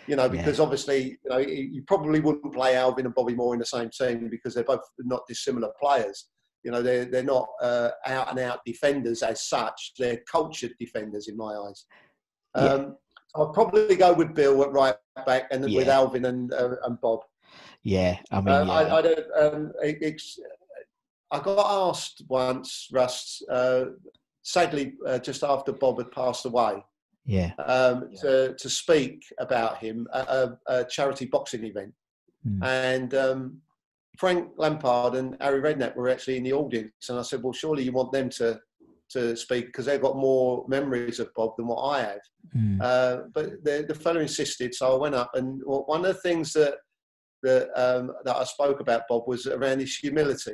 You know, Yeah. because obviously, you know, you probably wouldn't play Alvin and Bobby Moore in the same team because they're both not dissimilar players. You know, they're they're not uh, out and out defenders as such. They're cultured defenders in my eyes. Yeah. Um, I'll probably go with Bill at right back and with Yeah. Alvin and uh, and Bob. Yeah. I mean, Uh, yeah. I, I don't. Um, it, it's. I got asked once, Russ. Uh, sadly, uh, just after Bob had passed away, yeah. um, Yeah. to to speak about him at a, a charity boxing event, Mm. and um, Frank Lampard and Harry Redknapp were actually in the audience, and I said, "Well, surely you want them to." To speak because they've got more memories of Bob than what I have. Mm. Uh, but the, the fellow insisted, so I went up, and one of the things that that um, that I spoke about Bob was around his humility.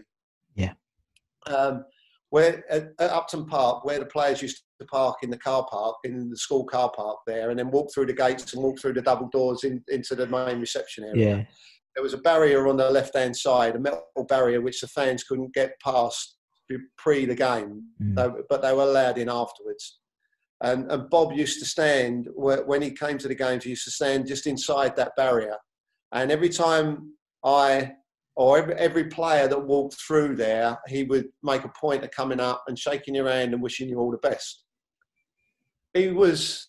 Um, where at, at Upton Park, where the players used to park in the car park, in the school car park there, and then walk through the gates and walk through the double doors in, into the main reception area. Yeah. There was a barrier on the left-hand side, a metal barrier which the fans couldn't get past pre the game Mm. they- but they were allowed in afterwards. And, and Bob used to stand when he came to the games. He used to stand just inside that barrier, and every time I or every, every player that walked through there, he would make a point of coming up and shaking your hand and wishing you all the best. He was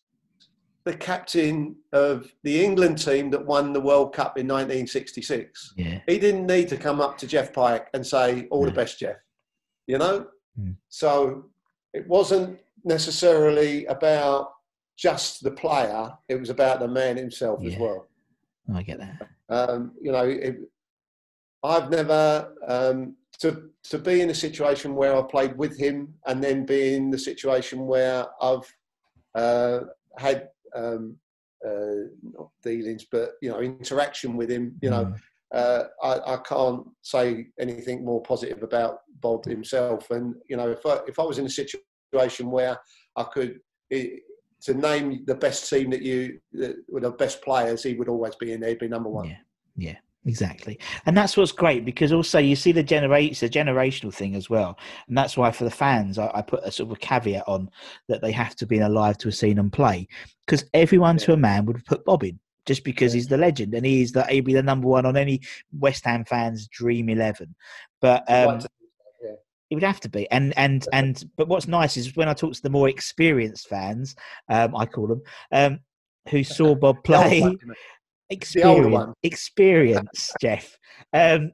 the captain of the England team that won the World Cup in 1966 Yeah. he didn't need to come up to Geoff Pike and say, All the best, Geoff. You know? Mm. So it wasn't necessarily about just the player, it was about the man himself as well. I get that. Um, you know, it, I've never, um, to, to be in a situation where I played with him and then be in the situation where I've uh, had um, uh, not dealings, but, you know, interaction with him, you know, Mm. uh, I, I can't say anything more positive about Bob himself. And you know, if I, if I was in a situation where I could eh, to name the best team that you that the best players, he would always be in there. He'd be number one. Yeah, yeah, exactly. And that's what's great because also you see the generate it's a generational thing as well, and that's why for the fans I, I put a sort of a caveat on that they have to be alive to have seen them play because everyone to a man would put Bob in just because Yeah. he's the legend and he is the he'd be the number one on any West Ham fans' dream eleven. But um, yeah. it would have to be, and and and. But what's nice is when I talk to the more experienced fans, um, I call them, um, who saw Bob play, one, you mean. Experience, one. experience, Geoff. Um,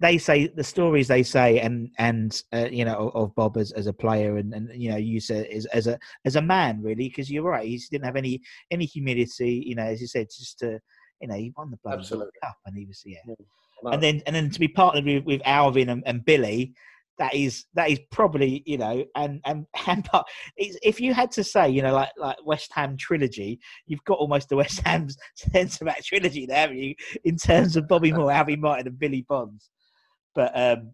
they say the stories they say, and and uh, you know of, of Bob as, as a player, and, and you know you said as, as a as a man, really, because you're right. He didn't have any any humility, you know, as you said, just to you know he won the bloody Cup, and he was yeah. No. And then and then to be partnered with, with Alvin and, and Billy. That is that is probably you know and and and but it's, if you had to say you know like like West Ham trilogy you've got almost the West Ham centre back trilogy there, haven't you? In terms of Bobby Moore, Alvin Martin, and Billy Bonds. But um,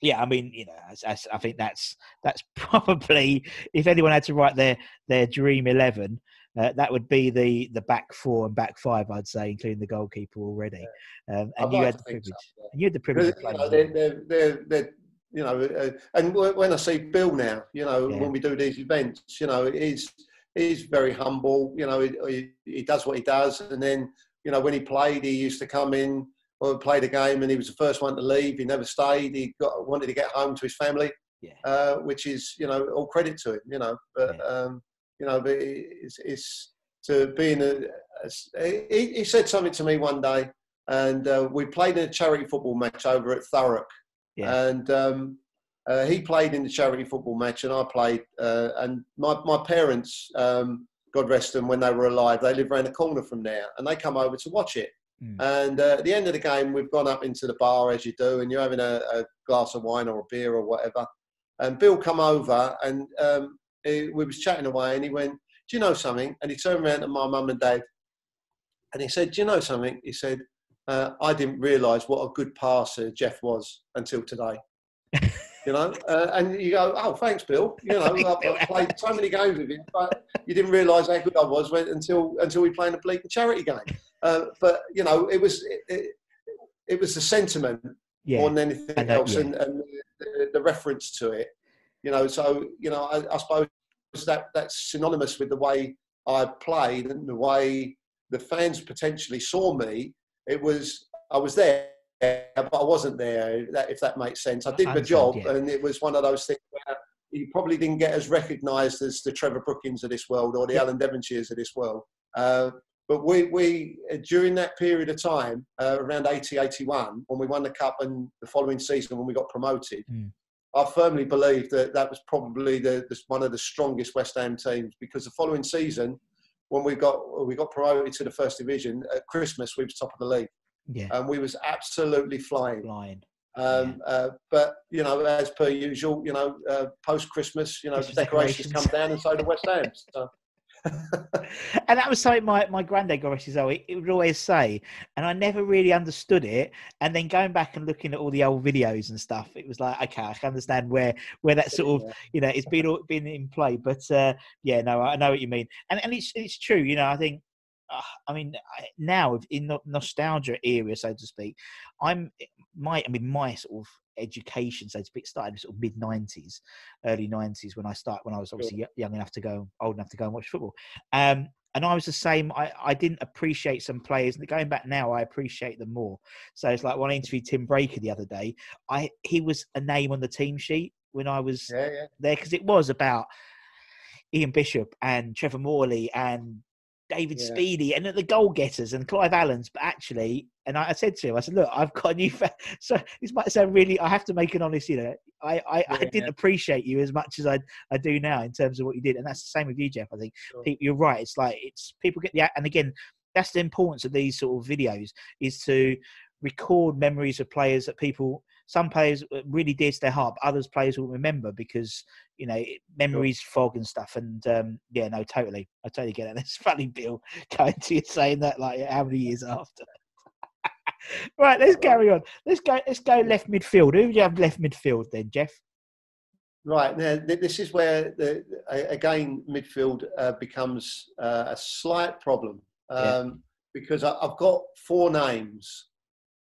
yeah, I mean, you know, as, as I think that's that's probably if anyone had to write their their dream eleven, uh, that would be the the back four and back five, I'd say, including the goalkeeper already. Um, and I'd you like had the privilege. so, yeah. And you had the privilege you playing. know, with they're, they're, they're, you know, uh, and w- when I see Bill now, you know, Yeah. when we do these events, you know, he's he's very humble. You know, he, he, he does what he does, and then you know when he played, he used to come in or play the game, and he was the first one to leave. He never stayed. He got wanted to get home to his family, Yeah. uh, which is you know all credit to him. You know, but Yeah. um, you know, but it's, it's to being a, a he, he said something to me one day, and uh, we played in a charity football match over at Thurrock, Yeah. and um, uh, he played in the charity football match, and I played. Uh, and my my parents, um, God rest them, when they were alive, they lived around the corner from there, and they come over to watch it. Mm. And uh, at the end of the game, we've gone up into the bar as you do, and you're having a, a glass of wine or a beer or whatever. And Bill come over, and um, he, we was chatting away, and he went, "Do you know something?" And he turned around to my mum and dad, and he said, "Do you know something?" He said, uh, "I didn't realise what a good passer Geoff was until today." you know, uh, and you go, "Oh, thanks, Bill." You know, I've, I've played so many games with you, but you didn't realise how good I was when, until until we played in a bleak charity game. Uh, but you know, it was it, it, it was the sentiment Yeah. more than anything I know, else, yeah. and, and the, the reference to it. You know, so you know, I, I suppose that that's synonymous with the way I played and the way the fans potentially saw me. It was I was there, but I wasn't there. If that makes sense, I did the job, yeah. and it was one of those things where you probably didn't get as recognised as the Trevor Brookings of this world or the Yeah. Alan Devonshires of this world. Uh, but we, we during that period of time, uh, around 80, 81, when we won the cup and the following season when we got promoted, Mm. I firmly believe that that was probably the, the one of the strongest West Ham teams because the following season, when we got we got promoted to the first division at Christmas, we was top of the league yeah. and we was absolutely flying. Flying. Um, uh, but you know, as per usual, you know, uh, post Christmas, you know, Christmas the decorations decorations. come down, and so do West Ham. So, and that was something my, my granddad as well. He, he would always say, and I never really understood it. And then going back and looking at all the old videos and stuff, it was like, okay, I can understand where where that sort of you know it's been been in play. But uh, yeah, no, I know what you mean, and and it's it's true. You know, I think. Uh, I mean, now in the nostalgia era, so to speak, I'm my. I mean, my sort of education, so to speak, started sort of mid '90s, early '90s when I start when I was obviously y- young enough to go, old enough to go and watch football. Um, and I was the same. I, I didn't appreciate some players. And going back now, I appreciate them more. So it's like when I interviewed Tim Breacker the other day, I he was a name on the team sheet when I was yeah, yeah. there because it was about Ian Bishop and Trevor Morley and David Yeah. Speedie and the goal getters and Clive Allen's. But actually, and I, I said to him, I said, look, I've got a new. So this might sound really. I have to make an honest. You know, I I, I didn't appreciate you as much as I I do now in terms of what you did, and that's the same with you, Geoff. I think Sure. people, you're right. It's like it's people get the and again, that's the importance of these sort of videos is to record memories of players that people some players uh, really dear to their heart but others players will remember because you know memories fog and stuff and um yeah no totally. I totally get it. It's funny bill going to you saying that like how many years after? Right let's carry on. Let's go let's go left midfield. Who do you have left midfield then Geoff? Right now, this is where the, again midfield uh, becomes uh, a slight problem um, Yeah. because I've got four names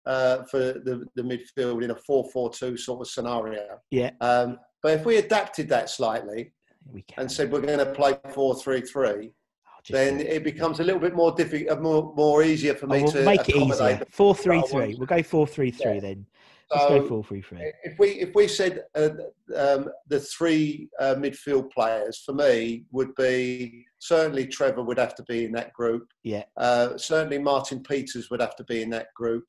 uh, for the, the midfield in a 4-4-2 sort of scenario. Yeah. Um, but if we adapted that slightly we can and said we're going to play 4-3-3, Oh, then it. becomes a little bit more difficult, more, more easier for Oh, me we'll to make it easier four three three we'll go four three three Yeah. then let's go So- four three three if we if we said uh, um, the three uh, midfield players for me would be certainly Trevor would have to be in that group. Yeah. Uh, certainly Martin Peters would have to be in that group,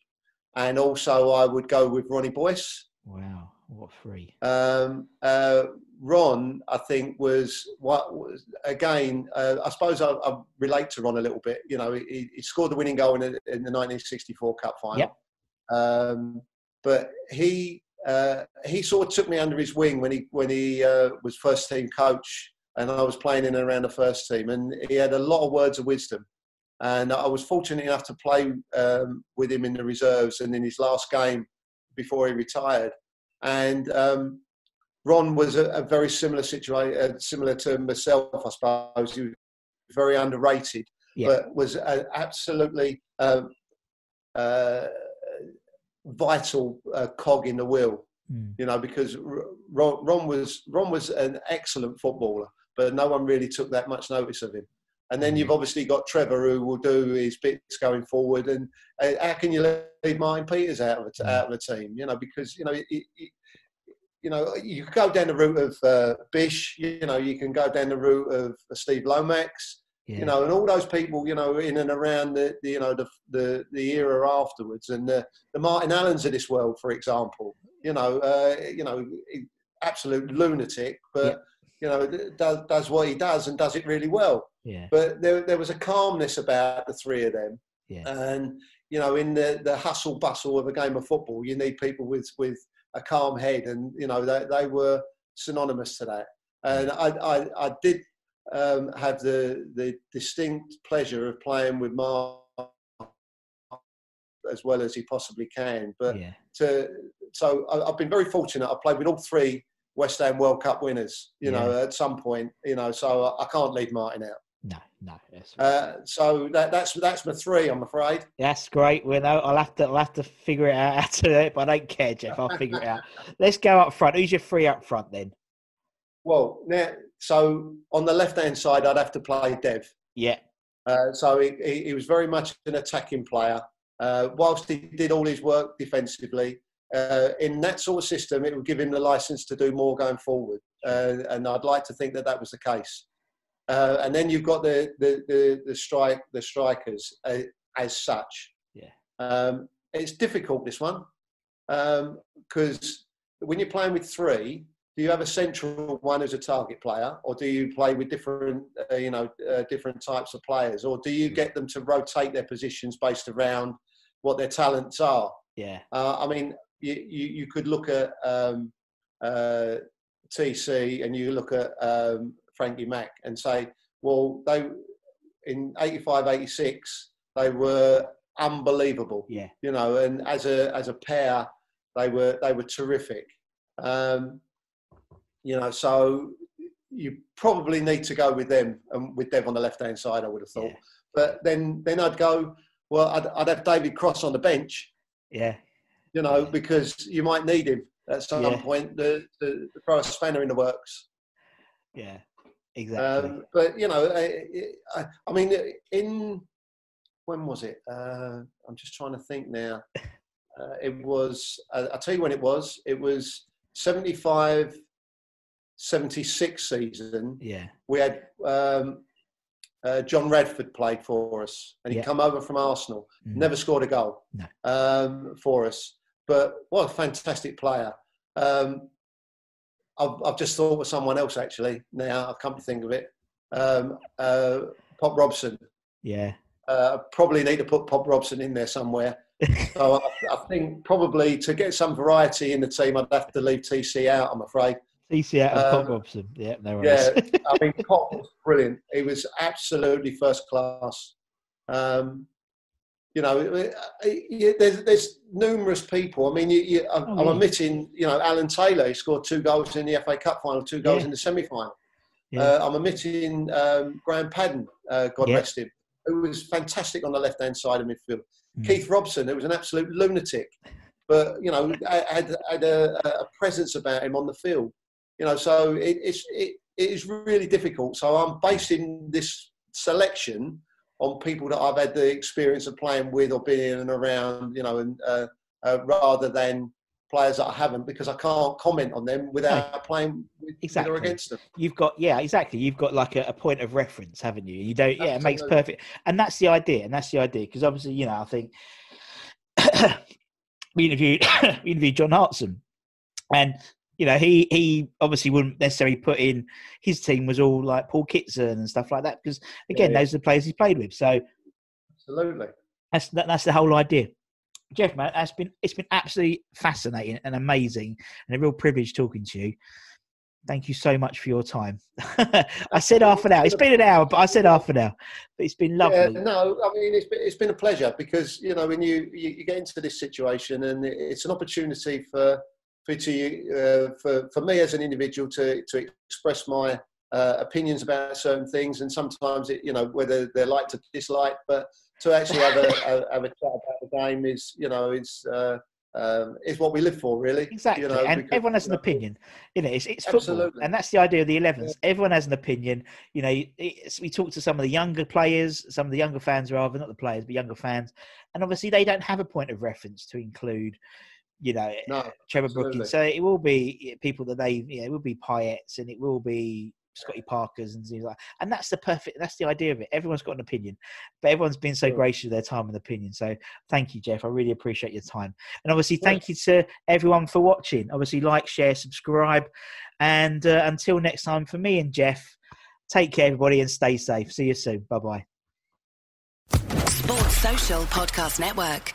and also I would go with Ronnie Boyce. wow what three Um, uh, Ron, I think, was what was again. Uh, I suppose I, I relate to Ron a little bit. You know, he, he scored the winning goal in, the- in the 1964 Cup final. Yep. Um, but he uh, he sort of took me under his wing when he when he uh, was first team coach, and I was playing in and around the first team, and he had a lot of words of wisdom. And I was fortunate enough to play um, with him in the reserves and in his last game before he retired. And um, Ron was a, a very similar situation, uh, similar to myself, I suppose. He was very underrated, Yeah. but was an absolutely um, uh, vital uh, cog in the wheel. Mm. You know, because Ron, Ron was Ron was an excellent footballer, but no one really took that much notice of him. And then you've obviously got Trevor, who will do his bits going forward. And uh, how can you leave Martin Peters out of the, out of the team? You know, because you know, it, it, you know, you could go down the route of uh, Bish. You know, you can go down the route of Steve Lomas. Yeah. You know, and all those people, you know, in and around the, the you know the, the the era afterwards, and the, the Martin Allens of this world, for example. You know, uh, you know, absolute lunatic, but you know, does does what he does and does it really well. Yeah. But there there was a calmness about the three of them, Yeah. and you know, in the, the hustle bustle of a game of football, you need people with with a calm head, and you know, they they were synonymous to that. And I I, I did um, have the the distinct pleasure of playing with Mark as well as he possibly can. But yeah. to so I, I've been very fortunate. I played with all three West Ham World Cup winners. You know, at some point, you know, so I, I can't leave Martin out. No. That's, Uh, so that, that's that's my three, I'm afraid. that's great. Well, no, I'll have to I'll have to figure it out how to do it, but I don't care, Geoff. I'll figure it out. Let's go up front. Who's your three up front then? Well, now, so on the left hand side, I'd have to play Dev. Yeah. Uh, so he, he, he was very much an attacking player. Uh, whilst he did all his work defensively, uh, in that sort of system, it would give him the license to do more going forward. Uh, and I'd like to think that that was the case. Uh, and then you've got the the the, the strike the strikers uh, as such. Yeah. Um, it's difficult this one because when you're playing with three, do you have a central one as a target player, or do you play with different, uh, you know, uh, different types of players, or do you get them to rotate their positions based around what their talents are? Yeah. Uh, I mean, you, you, you could look at um, uh, TC and you look at um, Frankie Mack and say, well, they in 85, 86, they were unbelievable Yeah. you know, and as a as a pair, they were they were terrific. Um, you know, so you probably need to go with them and with Dev on the left hand side. I would have thought, Yeah. but then then I'd go. Well, I'd, I'd have David Cross on the bench, Yeah. you know, because you might need him at some Yeah. point to, to throw a spanner in the works. Yeah. Exactly. Um, but you know, I, I, I mean, in when was it? Uh, I'm just trying to think now. Uh, it was. Uh, I'll tell you when it was. It was 75, 76 season. yeah. We had um, uh, John Radford played for us, and he Yeah. come over from Arsenal. Mm. Never scored a goal No. um, for us, but what a fantastic player. Um, I've, I've just thought of someone else actually. Now I've come to think of it. Um, uh, Pop Robson. Yeah. Uh, probably need to put Pop Robson in there somewhere. So I, I think probably to get some variety in the team, I'd have to leave TC out. I'm afraid. TC out of Pop Um, Robson. Yeah. No worries. Yeah, I mean, Pop was brilliant. He was absolutely first class. Um, you know, there's, there's numerous people. I mean, you, you, I'm, Oh, I'm yeah. omitting, you know, Alan Taylor. He scored two goals in the FA Cup final, two goals Yeah. in the semi-final. Yeah. Uh, I'm omitting um, Graham Paddon, uh, God rest him, who was fantastic on the left-hand side of midfield. Mm. Keith Robson, who was an absolute lunatic, but you know, had, had a, a presence about him on the field. You know, so it, it's it, it is really difficult. So I'm basing this selection on people that I've had the experience of playing with or being in and around. You know, and uh, uh, rather than players that I haven't, because I can't comment on them without playing with, Exactly. or against them. You've got yeah, exactly. You've got like a, a point of reference, haven't you? You don't. Yeah, it makes perfect, and that's the idea. And that's the idea because obviously, you know, I think we interviewed we interviewed John Hartson, and you know, he he obviously wouldn't necessarily put in his team was all like Paul Kitson and stuff like that because again, Yeah, yeah. those are the players he's played with. So Absolutely. that's that, that's the whole idea. Geoff, man, that's been it's been absolutely fascinating and amazing, and a real privilege talking to you. Thank you so much for your time. I said half an hour. It's been an hour, but I said half an hour. But it's been lovely. Yeah, no, I mean it's been, it's been a pleasure because you know when you, you, you get into this situation and it's an opportunity for for to uh, for for me as an individual to to express my uh, opinions about certain things and sometimes it you know whether they're like to dislike, but to actually have a, a have a chat about the game is you know is uh, um, is what we live for, really. Exactly, You know, and because, everyone has you an opinion. You know, it's, it's football, Absolutely. and that's the idea of the 11s. Everyone has an opinion. You know, it's, we talk to some of the younger players, some of the younger fans, rather not the players, but younger fans, and obviously they don't have a point of reference to include. You know, No, Trevor absolutely. Brookings. So it will be people that they, you know, it will be Payets and it will be Scotty Parkers and things like. And that's the perfect. That's the idea of it. Everyone's got an opinion, but everyone's been so Sure. gracious with their time and opinion. So thank you, Geoff. I really appreciate your time. And obviously, Well- thank you to everyone for watching. Obviously, like, share, subscribe, and uh, until next time, for me and Geoff, take care, everybody, and stay safe. See you soon. Bye bye. Sports Social Podcast Network.